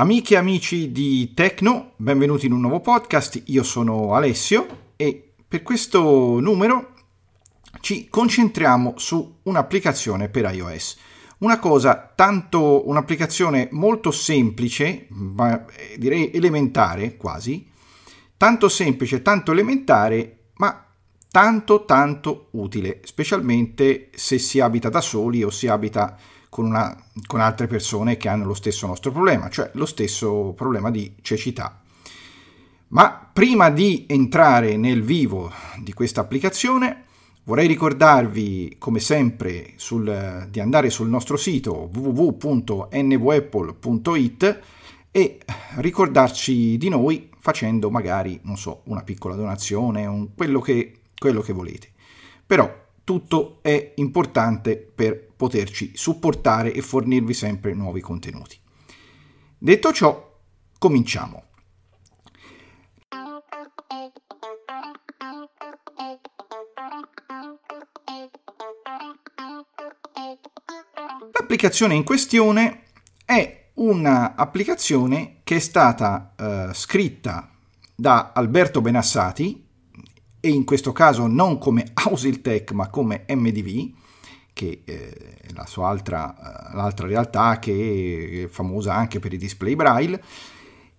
Amiche e amici di Tecno, benvenuti in un nuovo podcast. Io sono Alessio e per questo numero ci concentriamo su un'applicazione per iOS. Una cosa tanto, un'applicazione molto semplice, ma eh, direi elementare quasi, tanto semplice, tanto elementare, ma tanto tanto utile, specialmente se si abita da soli o si abita con, una, con altre persone che hanno lo stesso nostro problema, cioè lo stesso problema di cecità. Ma prima di entrare nel vivo di questa applicazione, vorrei ricordarvi, come sempre, sul, di andare sul nostro sito www.nvapple.it e ricordarci di noi facendo magari, non so, una piccola donazione, un, quello, che, quello che volete. Però tutto è importante per poterci supportare e fornirvi sempre nuovi contenuti. Detto ciò, cominciamo. L'applicazione in questione è un'applicazione che è stata eh, scritta da Alberto Benassati, e in questo caso non come Ausiltech ma come MDV, che è la sua altra, l'altra realtà che è famosa anche per i display braille,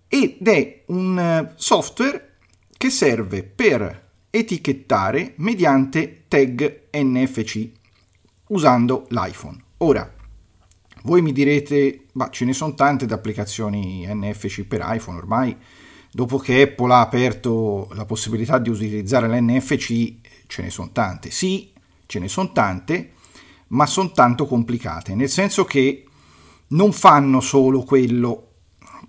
ed è un eh, software che serve per etichettare mediante tag NFC usando l'iPhone. Ora, voi mi direte, ma ce ne sono tante di applicazioni NFC per iPhone ormai, dopo che Apple ha aperto la possibilità di utilizzare l'NFC, ce ne sono tante. Sì, ce ne sono tante, ma sono tanto complicate, nel senso che non fanno solo quello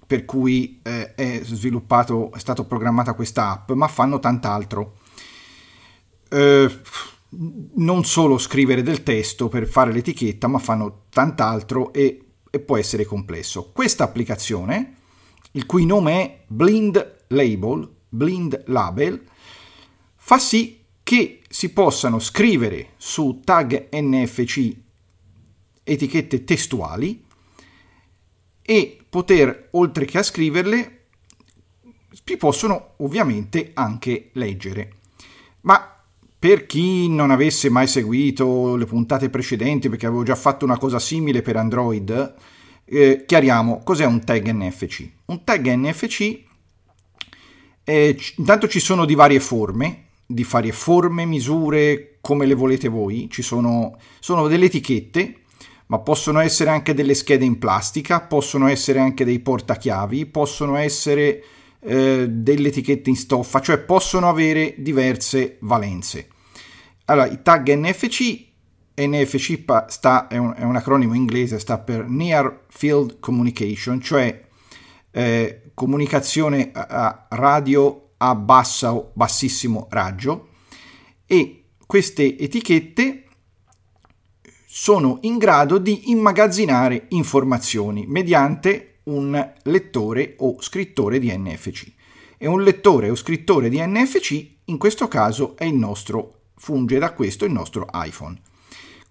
per cui eh, è sviluppato, è stata programmata questa app, ma fanno tant'altro. Eh, non solo scrivere del testo per fare l'etichetta, ma fanno tant'altro e, e può essere complesso. Questa applicazione il cui nome è Blind Label, Blind Label, fa sì che si possano scrivere su tag NFC etichette testuali e poter, oltre che a scriverle, si possono ovviamente anche leggere. Ma per chi non avesse mai seguito le puntate precedenti, perché avevo già fatto una cosa simile per Android, eh, chiariamo cos'è un tag NFC. Un tag NFC, eh, intanto ci sono di varie forme, di varie forme, misure, come le volete voi, ci sono, sono delle etichette, ma possono essere anche delle schede in plastica, possono essere anche dei portachiavi, possono essere eh, delle etichette in stoffa, cioè possono avere diverse valenze. Allora, i tag NFC NFC sta, è, un, è, un, acronimo inglese, sta per Near Field Communication, cioè eh, comunicazione a radio a bassa o bassissimo raggio e queste etichette sono in grado di immagazzinare informazioni mediante un lettore o scrittore di NFC. E un lettore o scrittore di NFC in questo caso è il nostro, funge da questo il nostro iPhone.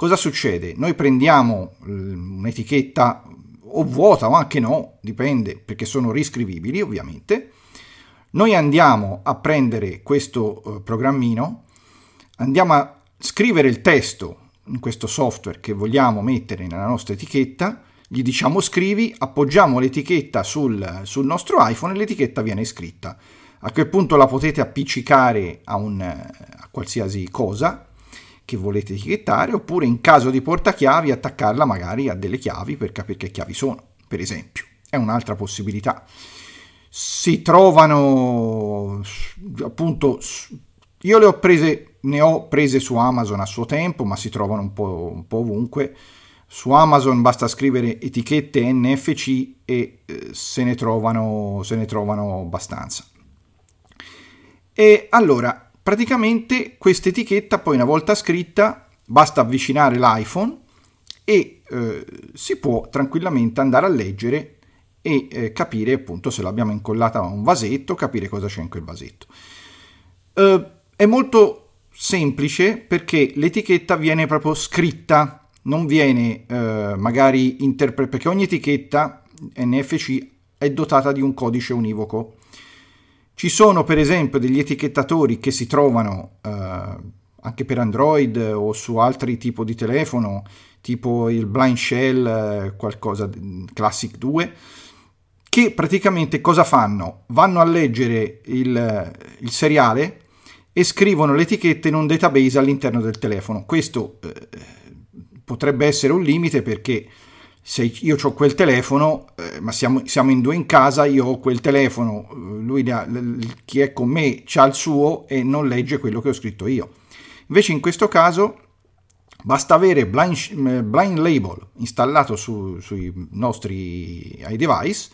Cosa succede? Noi prendiamo un'etichetta o vuota o anche no, dipende perché sono riscrivibili ovviamente. Noi andiamo a prendere questo eh, programmino, andiamo a scrivere il testo in questo software che vogliamo mettere nella nostra etichetta, gli diciamo scrivi, appoggiamo l'etichetta sul, sul nostro iPhone e l'etichetta viene scritta. A quel punto la potete appiccicare a, un, a qualsiasi cosa, che volete etichettare, oppure in caso di portachiavi attaccarla magari a delle chiavi per capire che chiavi sono, per esempio. È un'altra possibilità. Si trovano appunto io le ho prese ne ho prese su Amazon a suo tempo, ma si trovano un po', un po ovunque. Su Amazon basta scrivere etichette NFC e eh, se, ne trovano, se ne trovano abbastanza. E allora, praticamente questa etichetta poi una volta scritta basta avvicinare l'iPhone e eh, si può tranquillamente andare a leggere e eh, capire appunto se l'abbiamo incollata a un vasetto, capire cosa c'è in quel vasetto. Eh, è molto semplice perché l'etichetta viene proprio scritta, non viene eh, magari interpretata, perché ogni etichetta NFC è dotata di un codice univoco. Ci sono per esempio degli etichettatori che si trovano eh, anche per Android o su altri tipi di telefono, tipo il Blind Shell, eh, qualcosa Classic 2, che praticamente cosa fanno? Vanno a leggere il, il seriale e scrivono le etichette in un database all'interno del telefono. Questo eh, potrebbe essere un limite perché se io ho quel telefono, eh, ma siamo, siamo, in due in casa, io ho quel telefono, lui ha, chi è con me ha il suo e non legge quello che ho scritto io. Invece in questo caso basta avere Blind, blind Label installato su, sui nostri iDevice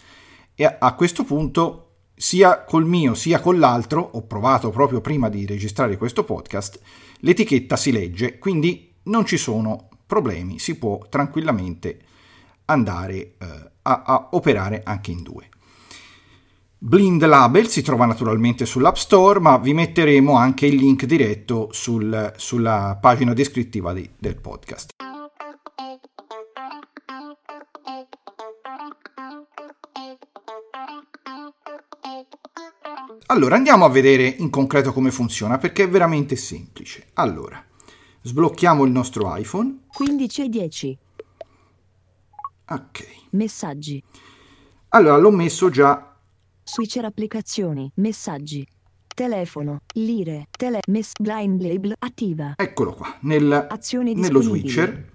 e a, a questo punto sia col mio sia con l'altro, ho provato proprio prima di registrare questo podcast, l'etichetta si legge, quindi non ci sono problemi, si può tranquillamente andare eh, a, a operare anche in due. Blind Label si trova naturalmente sull'App Store, ma vi metteremo anche il link diretto sul, sulla pagina descrittiva di, del podcast. Allora, andiamo a vedere in concreto come funziona perché è veramente semplice. Allora, sblocchiamo il nostro iPhone. 15 e 10. Ok. Messaggi. Allora, l'ho messo già. Switcher applicazioni, messaggi. Telefono, lire, tele, mess, blind label attiva. Eccolo qua, nel, nello switcher.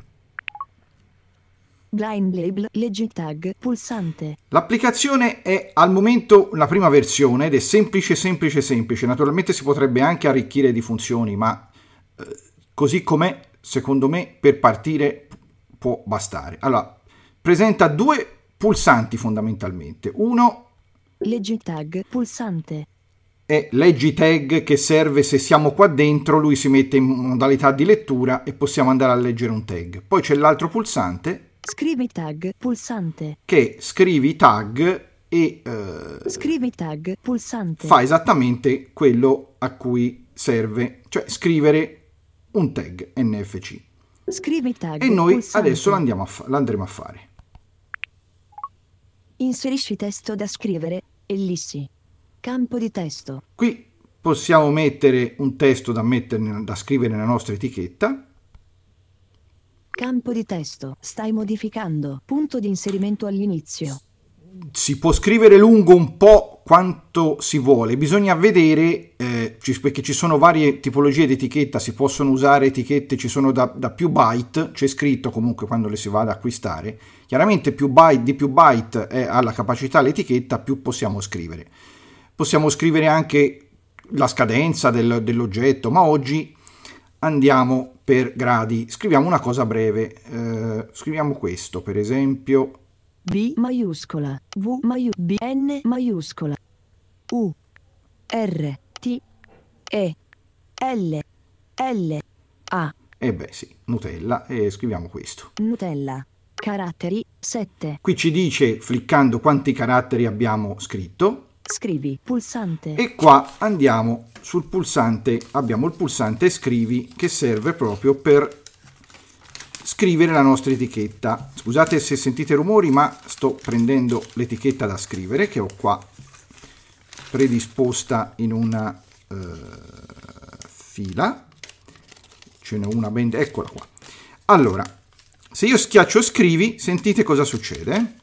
Blind label, leggi tag, pulsante. L'applicazione è al momento la prima versione ed è semplice, semplice, semplice. Naturalmente si potrebbe anche arricchire di funzioni, ma eh, così com'è, secondo me, per partire può bastare. Allora, presenta due pulsanti fondamentalmente. Uno Leggi tag, pulsante. è leggi tag che serve se siamo qua dentro, lui si mette in modalità di lettura e possiamo andare a leggere un tag. Poi c'è l'altro pulsante Scrivi tag, pulsante. che scrivi tag e eh, Scrivi tag, pulsante. fa esattamente quello a cui serve, cioè scrivere un tag NFC. Scrivi tag, E noi pulsante. adesso l'andiamo a fa- l'andremo a fare. Inserisci testo da scrivere, ellissi. Campo di testo. Qui possiamo mettere un testo da, mettere, da scrivere nella nostra etichetta. Campo di testo. Stai modificando. Punto di inserimento all'inizio. Si può scrivere lungo un po' quanto si vuole, bisogna vedere, eh, perché ci sono varie tipologie di etichetta, si possono usare etichette, ci sono da, da più byte, c'è scritto comunque quando le si va ad acquistare, chiaramente più byte, di più byte è, ha la capacità l'etichetta, più possiamo scrivere. Possiamo scrivere anche la scadenza del- dell'oggetto, ma oggi andiamo per gradi. Scriviamo una cosa breve, eh, scriviamo questo per esempio. B maiuscola. V maiu B N maiuscola. U R T E L L A E beh sì, Nutella e scriviamo questo. Nutella. Caratteri 7. Qui ci dice, fliccando, quanti caratteri abbiamo scritto Scrivi pulsante. e qua andiamo sul pulsante, abbiamo il pulsante scrivi che serve proprio per scrivere la nostra etichetta. Scusate se sentite rumori, ma sto prendendo l'etichetta da scrivere che ho qua predisposta in una eh, fila. Ce n'è una ben... eccola qua. Allora, se io schiaccio scrivi, sentite cosa succede?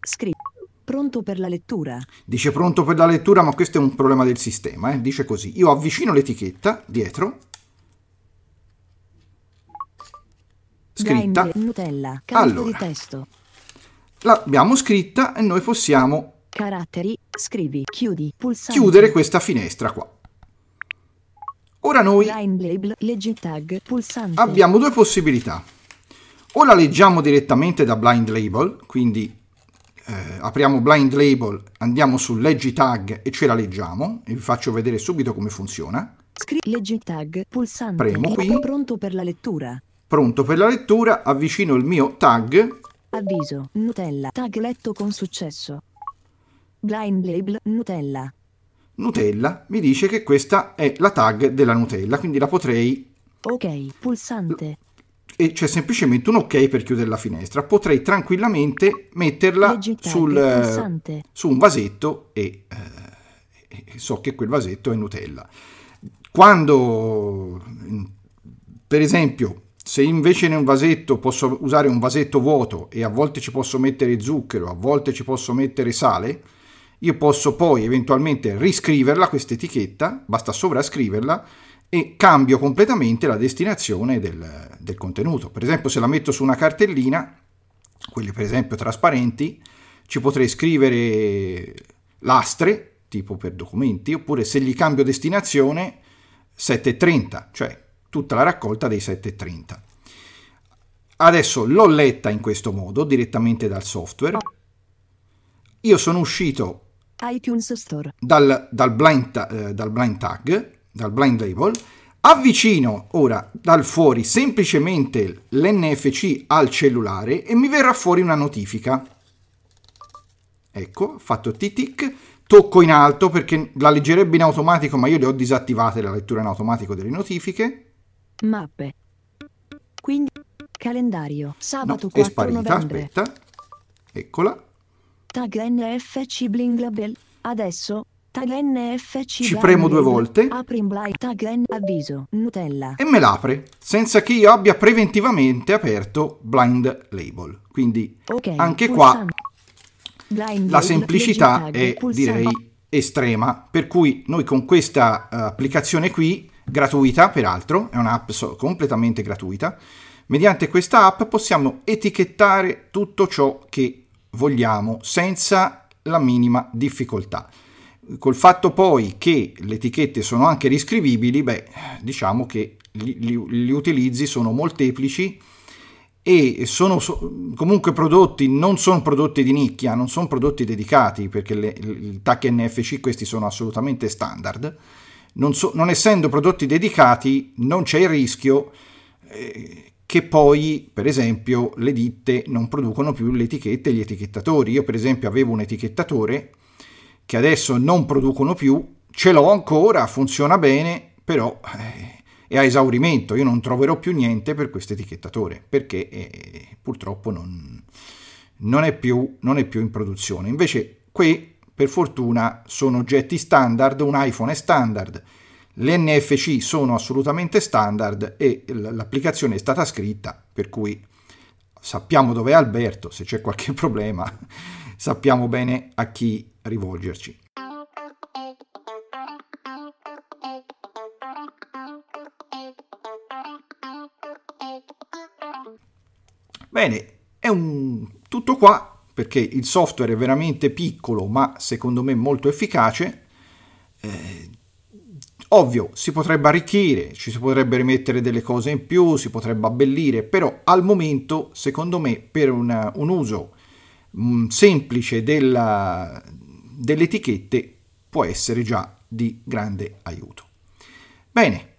Scrivi. Pronto per la lettura. Dice pronto per la lettura, ma questo è un problema del sistema. Eh? Dice così: io avvicino l'etichetta dietro, scritta, Blind Nutella. Allora. di testo. l'abbiamo scritta e noi possiamo Caratteri. Scrivi. Chiudi. Pulsante. chiudere questa finestra qua. Ora noi. Leggi tag. Abbiamo due possibilità. O la leggiamo direttamente da Blind Label, quindi eh, apriamo Blind Label, andiamo su Leggi Tag e ce la leggiamo, e vi faccio vedere subito come funziona. Scrivi. Leggi tag. Pulsante. Premo qui. Pronto per la lettura. Pronto per la lettura, avvicino il mio tag Avviso. Nutella. Tag letto con successo. Blind label. Nutella. Nutella mi dice che questa è la tag della Nutella, quindi la potrei Ok. Pulsante. e c'è semplicemente un ok per chiudere la finestra. Potrei tranquillamente metterla sul, eh, su un vasetto e, eh, e so che quel vasetto è Nutella. Quando, per esempio, se invece in un vasetto posso usare un vasetto vuoto e a volte ci posso mettere zucchero, a volte ci posso mettere sale, io posso poi eventualmente riscriverla questa etichetta, basta sovrascriverla e cambio completamente la destinazione del, del, contenuto. Per esempio, se la metto su una cartellina, quelle per esempio trasparenti, ci potrei scrivere lastre, tipo per documenti, oppure se gli cambio destinazione 730, cioè tutta la raccolta dei 730. Adesso l'ho letta in questo modo, direttamente dal software. Io sono uscito dal, dal, blind, eh, dal blind tag dal blind label, avvicino ora dal fuori semplicemente l'NFC al cellulare e mi verrà fuori una notifica. Ecco, fatto TTIC, tocco in alto perché la leggerebbe in automatico, ma io le ho disattivate la lettura in automatico delle notifiche. Mappe. Quindi calendario, sabato no, 4 è sparita, novembre. aspetta. Eccola. Tag NFC Bling Label. Adesso Tag NFC Ci premo due volte apri in blind tag N avviso Nutella e me l'apre senza che io abbia preventivamente aperto blind label. Quindi Ok, anche qua. Blind la semplicità è direi estrema, per cui noi con questa eh, applicazione qui, gratuita peraltro, è un'app completamente gratuita, mediante questa app possiamo etichettare tutto ciò che vogliamo senza la minima difficoltà. Col fatto poi che le etichette sono anche riscrivibili, beh, diciamo che gli utilizzi sono molteplici e sono so- comunque prodotti, non sono prodotti di nicchia, non sono prodotti dedicati perché le, il TAC NFC questi sono assolutamente standard. Non, so- non essendo prodotti dedicati non c'è il rischio eh, che poi, per esempio, le ditte non producono più le etichette e gli etichettatori. Io, per esempio, avevo un etichettatore che adesso non producono più, ce l'ho ancora, funziona bene, però eh, è a esaurimento, io non troverò più niente per questo etichettatore, perché eh, purtroppo non, non, è più, non è più in produzione. Invece qui, per fortuna, sono oggetti standard, un iPhone è standard, le NFC sono assolutamente standard e l'applicazione è stata scritta, per cui sappiamo dove è Alberto, se c'è qualche problema sappiamo bene a chi rivolgerci. Bene, è un tutto qua perché il software è veramente piccolo ma secondo me molto efficace. Eh, ovvio, si potrebbe arricchire, ci si potrebbe rimettere delle cose in più, si potrebbe abbellire, però al momento secondo me per una- un uso mm, semplice della- delle etichette può essere già di grande aiuto. Bene,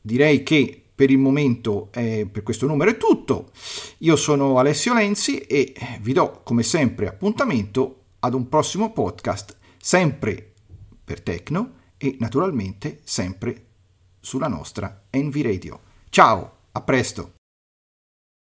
direi che per il momento eh, per questo numero è tutto. Io sono Alessio Lenzi e vi do come sempre appuntamento ad un prossimo podcast, sempre per Tecno e naturalmente sempre sulla nostra Envy Radio. Ciao, a presto!